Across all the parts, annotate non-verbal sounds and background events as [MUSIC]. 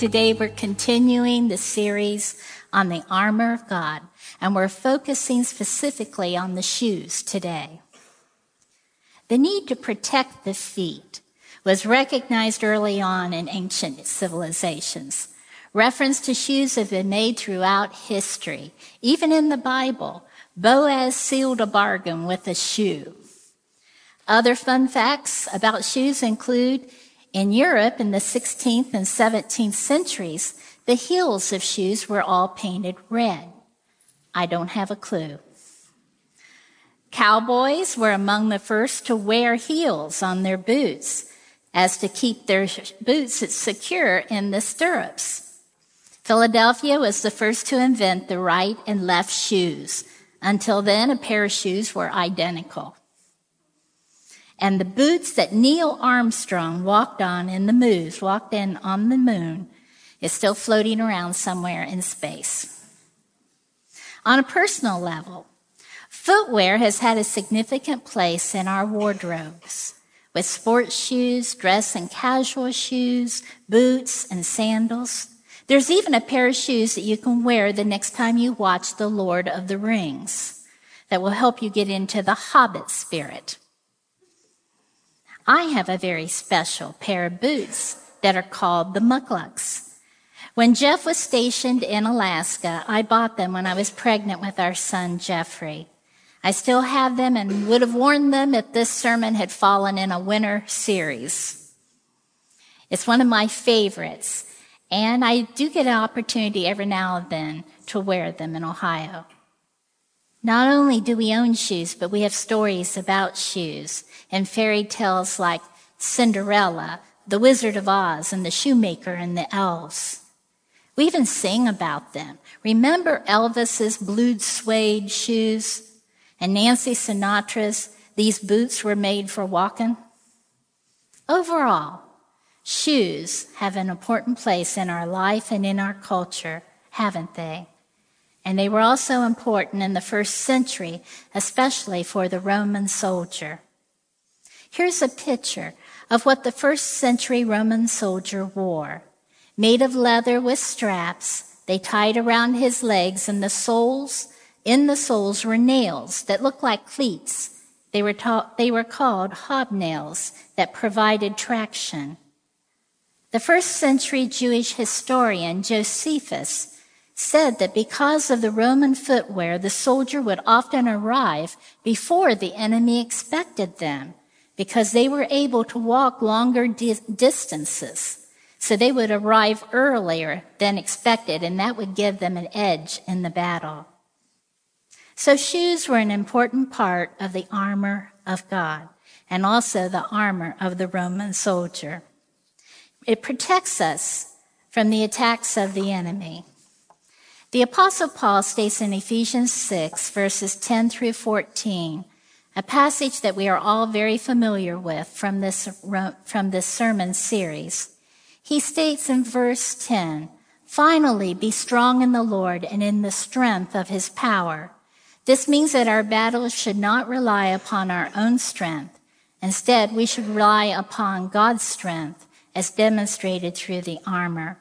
Today we're continuing the series on the armor of God, and we're focusing specifically on the shoes today. The need to protect the feet was recognized early on in ancient civilizations. Reference to shoes have been made throughout history. Even in the Bible, Boaz sealed a bargain with a shoe. Other fun facts about shoes include in Europe in the 16th and 17th centuries, the heels of shoes were all painted red. I don't have a clue. Cowboys were among the first to wear heels on their boots as to keep their boots secure in the stirrups. Philadelphia was the first to invent the right and left shoes. Until then, a pair of shoes were identical. And the boots that Neil Armstrong walked on in the moon, walked in on the moon, is still floating around somewhere in space. On a personal level, footwear has had a significant place in our wardrobes with sports shoes, dress and casual shoes, boots and sandals. There's even a pair of shoes that you can wear the next time you watch The Lord of the Rings that will help you get into the hobbit spirit. I have a very special pair of boots that are called the mukluks. When Jeff was stationed in Alaska, I bought them when I was pregnant with our son Jeffrey. I still have them and would have worn them if this sermon had fallen in a winter series. It's one of my favorites, and I do get an opportunity every now and then to wear them in Ohio. Not only do we own shoes, but we have stories about shoes and fairy tales like Cinderella, the Wizard of Oz, and the Shoemaker and the Elves. We even sing about them. Remember Elvis's blue suede shoes? and Nancy Sinatra's These Boots Were Made for Walking. Overall, shoes have an important place in our life and in our culture, haven't they? And they were also important in the first century, especially for the Roman soldier. Here's a picture of what the first century Roman soldier wore. Made of leather with straps, they tied around his legs and the soles in the soles were nails that looked like cleats. They were, ta- they were called hobnails that provided traction. The first century Jewish historian Josephus said that because of the Roman footwear, the soldier would often arrive before the enemy expected them because they were able to walk longer di- distances. So they would arrive earlier than expected, and that would give them an edge in the battle. So shoes were an important part of the armor of God and also the armor of the Roman soldier. It protects us from the attacks of the enemy. The apostle Paul states in Ephesians 6 verses 10 through 14, a passage that we are all very familiar with from this, from this sermon series. He states in verse 10, finally be strong in the Lord and in the strength of his power. This means that our battles should not rely upon our own strength. Instead, we should rely upon God's strength as demonstrated through the armor.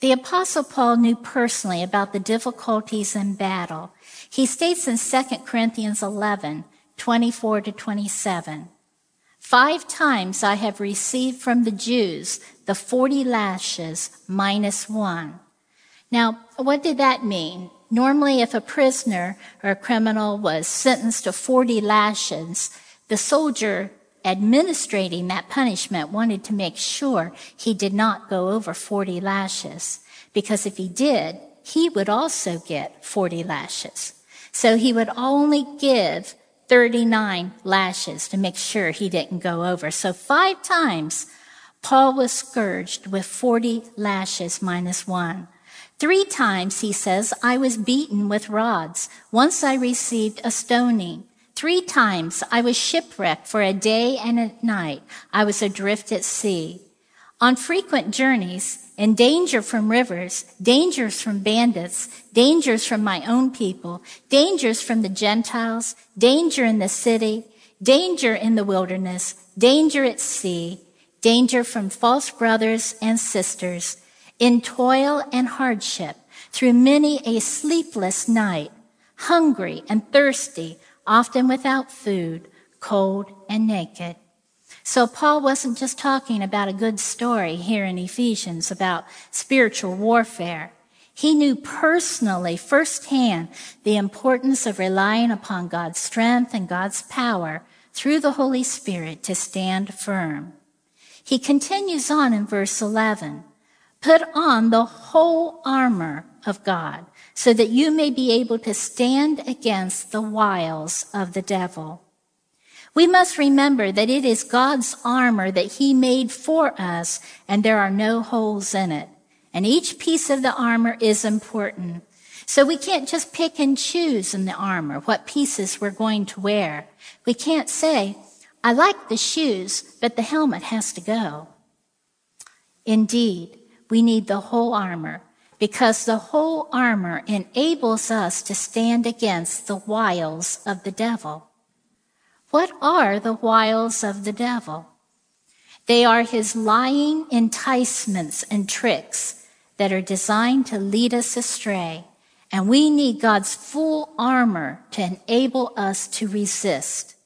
The apostle Paul knew personally about the difficulties in battle. He states in 2 Corinthians 11, 24 to 27, Five times I have received from the Jews the 40 lashes minus one. Now, what did that mean? Normally, if a prisoner or a criminal was sentenced to 40 lashes, the soldier administrating that punishment wanted to make sure he did not go over 40 lashes. Because if he did, he would also get 40 lashes. So he would only give 39 lashes to make sure he didn't go over. So five times Paul was scourged with 40 lashes minus one. Three times, he says, I was beaten with rods. Once I received a stoning. Three times I was shipwrecked for a day and a night. I was adrift at sea. On frequent journeys, in danger from rivers, dangers from bandits, dangers from my own people, dangers from the Gentiles, danger in the city, danger in the wilderness, danger at sea, danger from false brothers and sisters, in toil and hardship, through many a sleepless night, hungry and thirsty, often without food, cold and naked. So Paul wasn't just talking about a good story here in Ephesians about spiritual warfare. He knew personally, firsthand, the importance of relying upon God's strength and God's power through the Holy Spirit to stand firm. He continues on in verse 11. Put on the whole armor of God so that you may be able to stand against the wiles of the devil. We must remember that it is God's armor that he made for us and there are no holes in it. And each piece of the armor is important. So we can't just pick and choose in the armor what pieces we're going to wear. We can't say, I like the shoes, but the helmet has to go. Indeed, we need the whole armor because the whole armor enables us to stand against the wiles of the devil. What are the wiles of the devil? They are his lying enticements and tricks that are designed to lead us astray. And we need God's full armor to enable us to resist.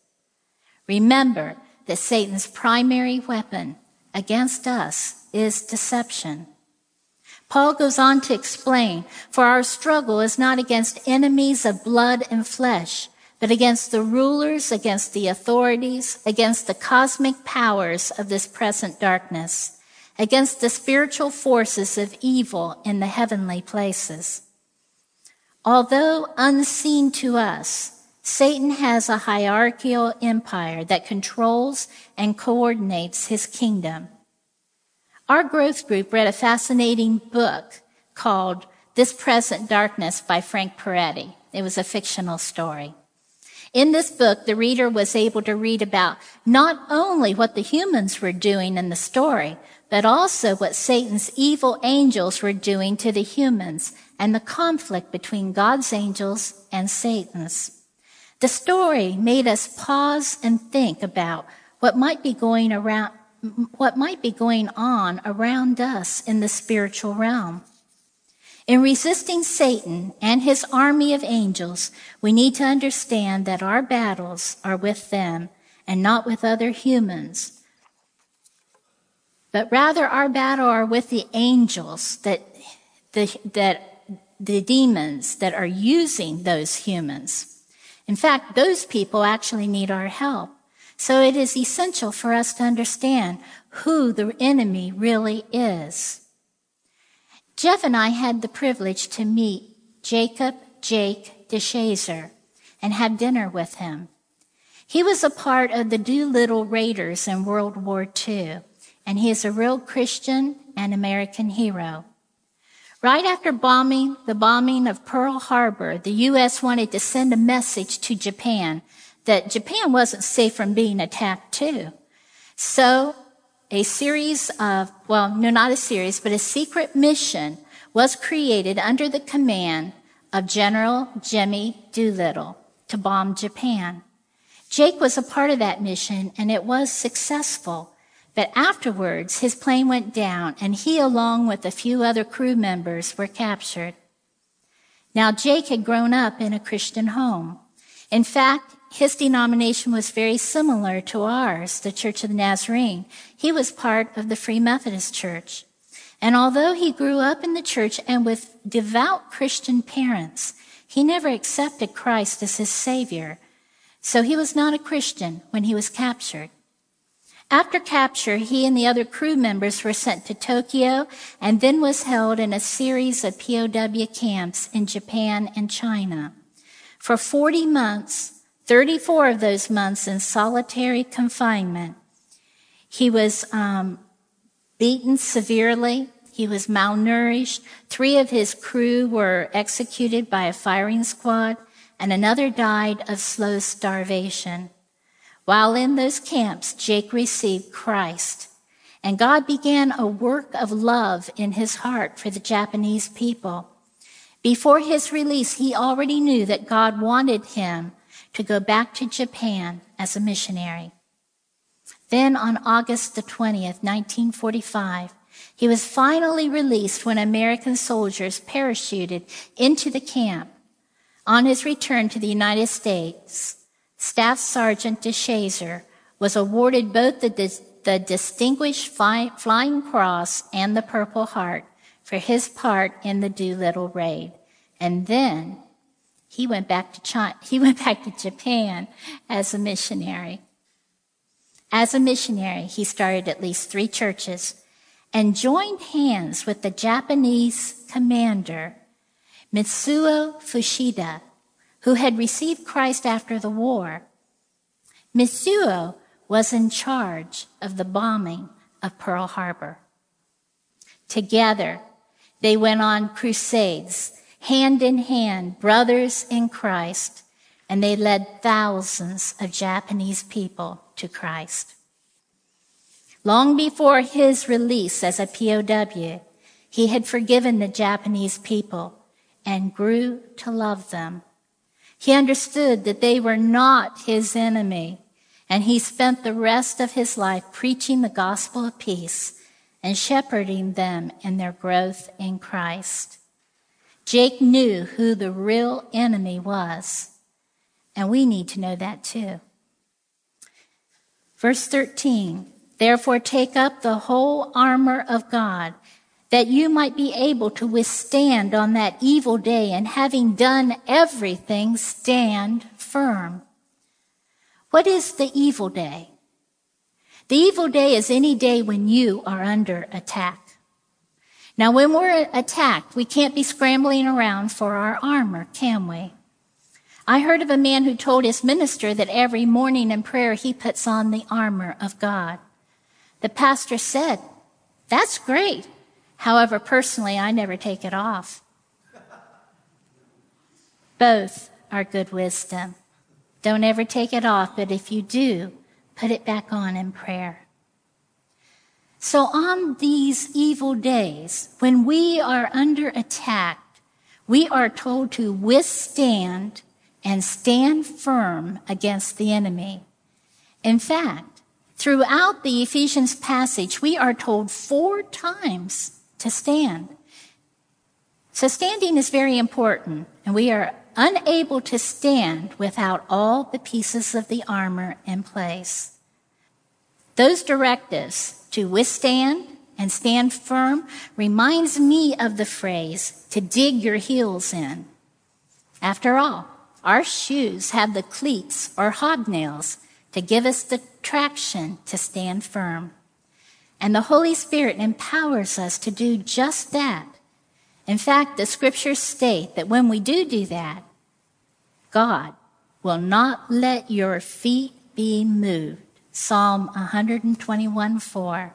Remember that Satan's primary weapon against us is deception. Paul goes on to explain, for our struggle is not against enemies of blood and flesh, but against the rulers, against the authorities, against the cosmic powers of this present darkness, against the spiritual forces of evil in the heavenly places. Although unseen to us, Satan has a hierarchical empire that controls and coordinates his kingdom. Our growth group read a fascinating book called This Present Darkness by Frank Peretti. It was a fictional story. In this book, the reader was able to read about not only what the humans were doing in the story, but also what Satan's evil angels were doing to the humans and the conflict between God's angels and Satan's. The story made us pause and think about what might be going around, what might be going on around us in the spiritual realm. In resisting Satan and his army of angels, we need to understand that our battles are with them and not with other humans. But rather our battle are with the angels that the, that the demons that are using those humans. In fact, those people actually need our help. So it is essential for us to understand who the enemy really is. Jeff and I had the privilege to meet Jacob Jake DeShazer and have dinner with him. He was a part of the Doolittle Raiders in World War II, and he is a real Christian and American hero. Right after bombing the bombing of Pearl Harbor, the U.S. wanted to send a message to Japan that Japan wasn't safe from being attacked too. So a series of, well, no, not a series, but a secret mission was created under the command of General Jimmy Doolittle to bomb Japan. Jake was a part of that mission and it was successful. But afterwards, his plane went down and he, along with a few other crew members, were captured. Now, Jake had grown up in a Christian home. In fact, his denomination was very similar to ours, the Church of the Nazarene. He was part of the Free Methodist Church. And although he grew up in the church and with devout Christian parents, he never accepted Christ as his Savior. So he was not a Christian when he was captured. After capture, he and the other crew members were sent to Tokyo and then was held in a series of POW camps in Japan and China. For 40 months, 34 of those months in solitary confinement. He was um, beaten severely. He was malnourished. Three of his crew were executed by a firing squad, and another died of slow starvation. While in those camps, Jake received Christ, and God began a work of love in his heart for the Japanese people. Before his release, he already knew that God wanted him to go back to Japan as a missionary. Then on August the 20th, 1945, He was finally released when American soldiers parachuted into the camp. On his return to the United States, Staff Sergeant DeShazer was awarded both the, the Distinguished Flying Cross and the Purple Heart for his part in the Doolittle raid. And then he went back to China, [LAUGHS] he went back to Japan as a missionary. As a missionary, he started at least three churches and joined hands with the Japanese commander, Mitsuo Fuchida, who had received Christ after the war. Mitsuo was in charge of the bombing of Pearl Harbor. Together, they went on crusades, hand in hand, brothers in Christ, and they led thousands of Japanese people to Christ. Long before his release as a POW, he had forgiven the Japanese people and grew to love them. He understood that they were not his enemy, and he spent the rest of his life preaching the gospel of peace and shepherding them in their growth in Christ. Jake knew who the real enemy was, and we need to know that too. Verse 13 Therefore, take up the whole armor of God, that you might be able to withstand on that evil day, and having done everything, stand firm. What is the evil day? The evil day is any day when you are under attack. Now, when we're attacked, we can't be scrambling around for our armor, can we? I heard of a man who told his minister that every morning in prayer he puts on the armor of God. The pastor said, That's great. However, personally, I never take it off. Both are good wisdom. Don't ever take it off, but if you do, put it back on in prayer. So on these evil days, when we are under attack, we are told to withstand and stand firm against the enemy. In fact, Throughout the Ephesians passage, we are told four times to stand. So standing is very important, and we are unable to stand without all the pieces of the armor in place. Those directives to withstand and stand firm reminds me of the phrase to dig your heels in. After all, our shoes have the cleats or hobnails to give us the traction to stand firm. And the Holy Spirit empowers us to do just that. In fact, the scriptures state that when we do do that, God will not let your feet be moved. Psalm 121 4.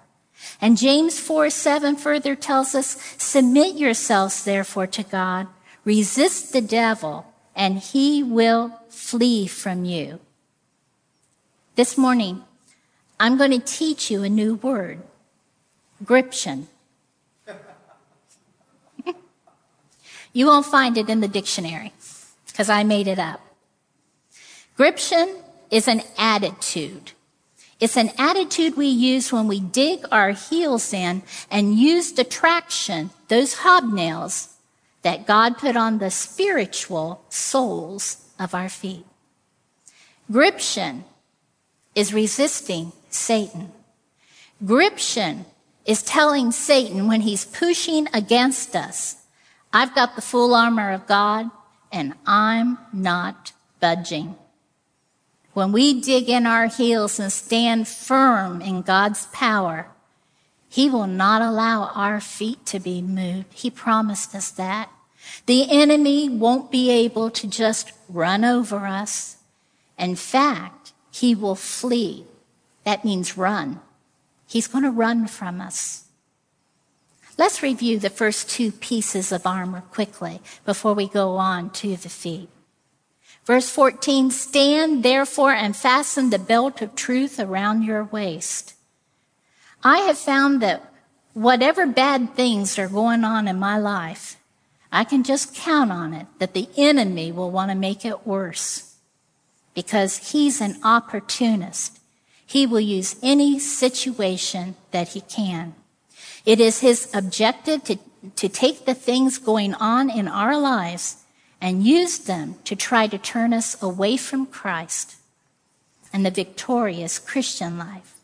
And James 4 7 further tells us, Submit yourselves therefore to God, resist the devil, and he will flee from you. This morning, I'm going to teach you a new word gription. [LAUGHS] you won't find it in the dictionary because I made it up. Gription is an attitude. It's an attitude we use when we dig our heels in and use the traction, those hobnails that God put on the spiritual soles of our feet. Gription is resisting Satan. Gription is telling Satan when he's pushing against us, I've got the full armor of God and I'm not budging. When we dig in our heels and stand firm in God's power, He will not allow our feet to be moved. He promised us that. The enemy won't be able to just run over us. In fact, he will flee. That means run. He's going to run from us. Let's review the first two pieces of armor quickly before we go on to the feet. Verse 14, stand therefore and fasten the belt of truth around your waist. I have found that whatever bad things are going on in my life, I can just count on it that the enemy will want to make it worse because he's an opportunist. He will use any situation that he can. It is his objective to, to take the things going on in our lives and used them to try to turn us away from Christ and the victorious Christian life.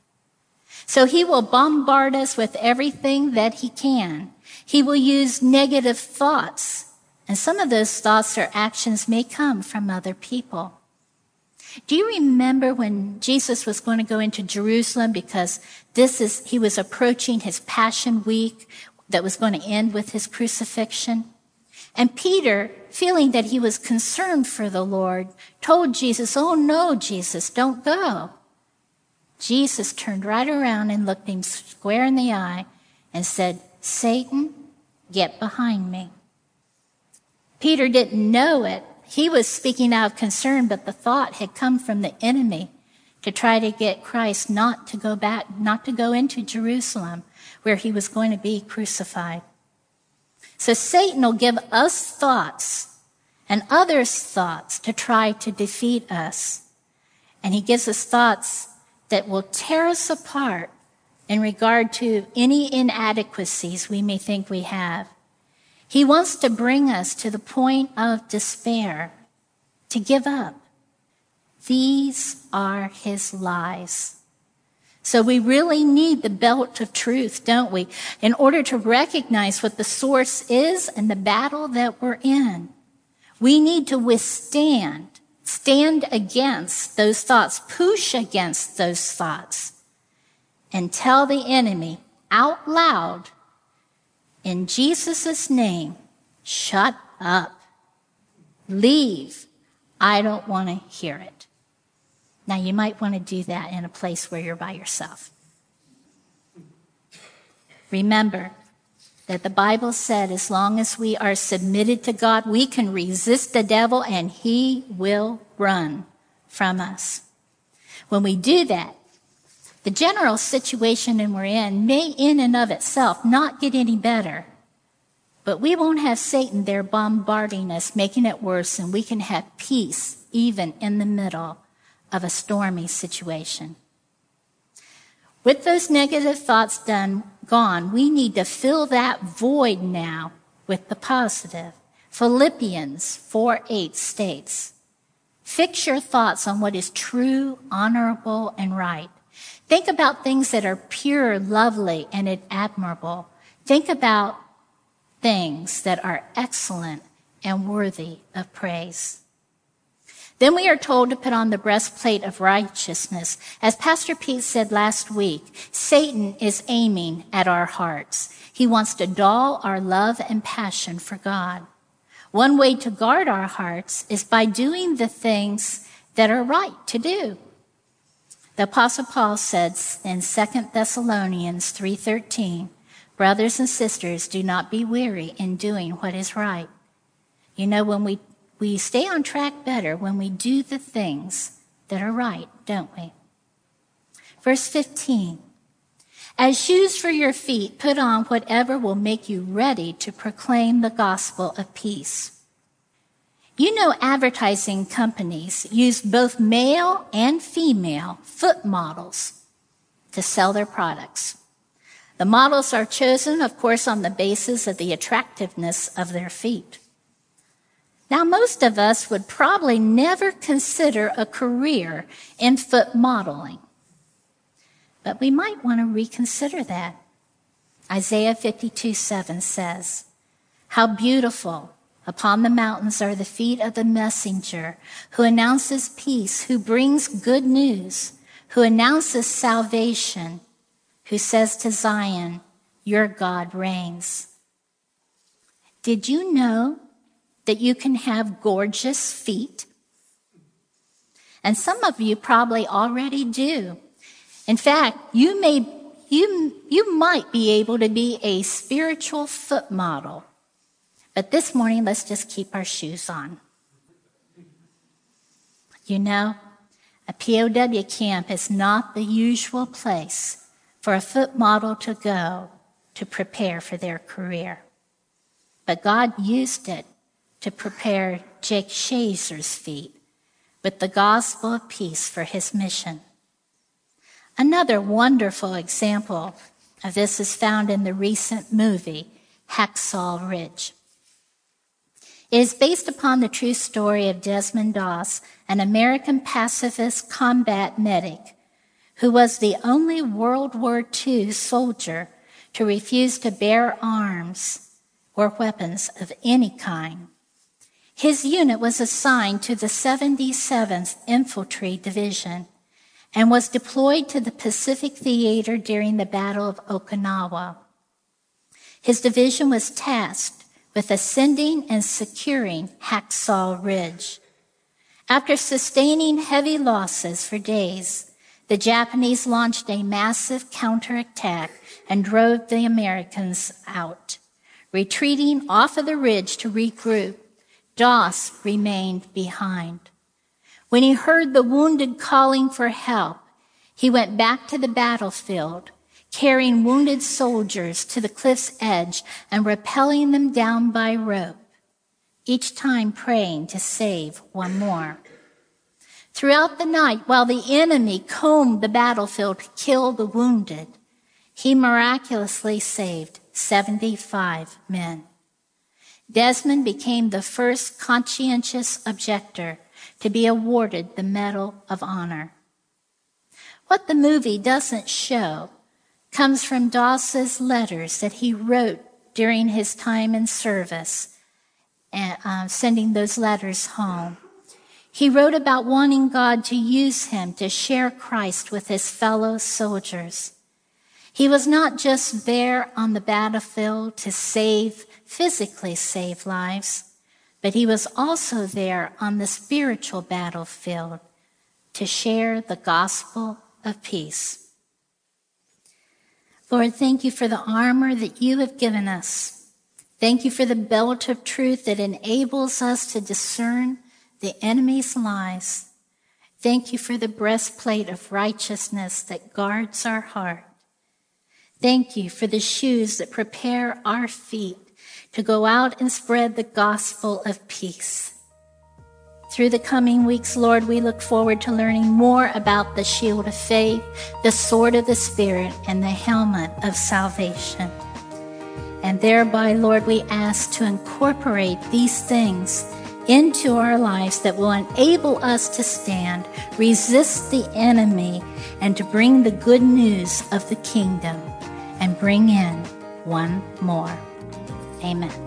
So he will bombard us with everything that he can. He will use negative thoughts, and some of those thoughts or actions may come from other people. Do you remember when Jesus was going to go into Jerusalem because this is, he was approaching his passion week that was going to end with his crucifixion? And Peter, feeling that he was concerned for the Lord, told Jesus, Oh no, Jesus, don't go. Jesus turned right around and looked him square in the eye and said, Satan, get behind me. Peter didn't know it, he was speaking out of concern, but the thought had come from the enemy to try to get Christ not to go back, not to go into Jerusalem where he was going to be crucified. So Satan will give us thoughts and others thoughts to try to defeat us. And he gives us thoughts that will tear us apart in regard to any inadequacies we may think we have. He wants to bring us to the point of despair, to give up. These are his lies. So we really need the belt of truth, don't we? In order to recognize what the source is and the battle that we're in. We need to withstand, stand against those thoughts, push against those thoughts, and tell the enemy out loud in Jesus' name, shut up. Leave. I don't want to hear it. Now, you might want to do that in a place where you're by yourself. Remember that the Bible said as long as we are submitted to God, we can resist the devil and he will run from us. When we do that, the general situation that we're in may in and of itself not get any better, but we won't have Satan there bombarding us, making it worse, and we can have peace even in the middle of a stormy situation. With those negative thoughts done, gone, we need to fill that void now with the positive. Philippians 4 8 states, Fix your thoughts on what is true, honorable, and right. Think about things that are pure, lovely, and admirable. Think about things that are excellent and worthy of praise. Then we are told to put on the breastplate of righteousness. As Pastor Pete said last week, Satan is aiming at our hearts. He wants to dull our love and passion for God. One way to guard our hearts is by doing the things that are right to do. The apostle Paul says in 2 Thessalonians 3:13, "Brothers and sisters, do not be weary in doing what is right." You know when we we stay on track better when we do the things that are right, don't we? Verse 15. As shoes for your feet, put on whatever will make you ready to proclaim the gospel of peace. You know, advertising companies use both male and female foot models to sell their products. The models are chosen, of course, on the basis of the attractiveness of their feet. Now, most of us would probably never consider a career in foot modeling, but we might want to reconsider that. Isaiah 52 7 says, How beautiful Upon the mountains are the feet of the messenger who announces peace, who brings good news, who announces salvation, who says to Zion, Your God reigns. Did you know that you can have gorgeous feet? And some of you probably already do. In fact, you may, you, you might be able to be a spiritual foot model but this morning, let's just keep our shoes on. You know, a POW camp is not the usual place for a foot model to go to prepare for their career. But God used it to prepare Jake Shazer's feet with the gospel of peace for his mission. Another wonderful example of This is found in the recent movie, Hacksaw Ridge. It is based upon the true story of Desmond Doss, an American pacifist combat medic who was the only World War II soldier to refuse to bear arms or weapons of any kind. His unit was assigned to the 77th Infantry Division and was deployed to the Pacific Theater during the Battle of Okinawa. His division was tasked with ascending and securing Hacksaw Ridge. After sustaining heavy losses for days, the Japanese launched a massive counterattack and drove the Americans out. Retreating off of the ridge to regroup, Doss remained behind. When he heard the wounded calling for help, he went back to the battlefield, carrying wounded soldiers to the cliff's edge and rappelling them down by rope, each time praying to save one more. Throughout the night, while the enemy combed the battlefield to kill the wounded, he miraculously saved 75 men. Desmond became the first conscientious objector to be awarded the Medal of Honor. What the movie doesn't show comes from Doss's letters that he wrote during his time in service, and, uh, sending those letters home. He wrote about wanting God to use him to share Christ with his fellow soldiers. He was not just there on the battlefield to save, physically save lives, but he was also there on the spiritual battlefield to share the gospel of peace. Lord, thank you for the armor that you have given us. Thank you for the belt of truth that enables us to discern the enemy's lies. Thank you for the breastplate of righteousness that guards our heart. Thank you for the shoes that prepare our feet to go out and spread the gospel of peace. Through the coming weeks, Lord, we look forward to learning more about the shield of faith, the sword of the Spirit, and the helmet of salvation. And thereby, Lord, we ask to incorporate these things into our lives that will enable us to stand, resist the enemy, and to bring the good news of the kingdom and bring in one more. Amen.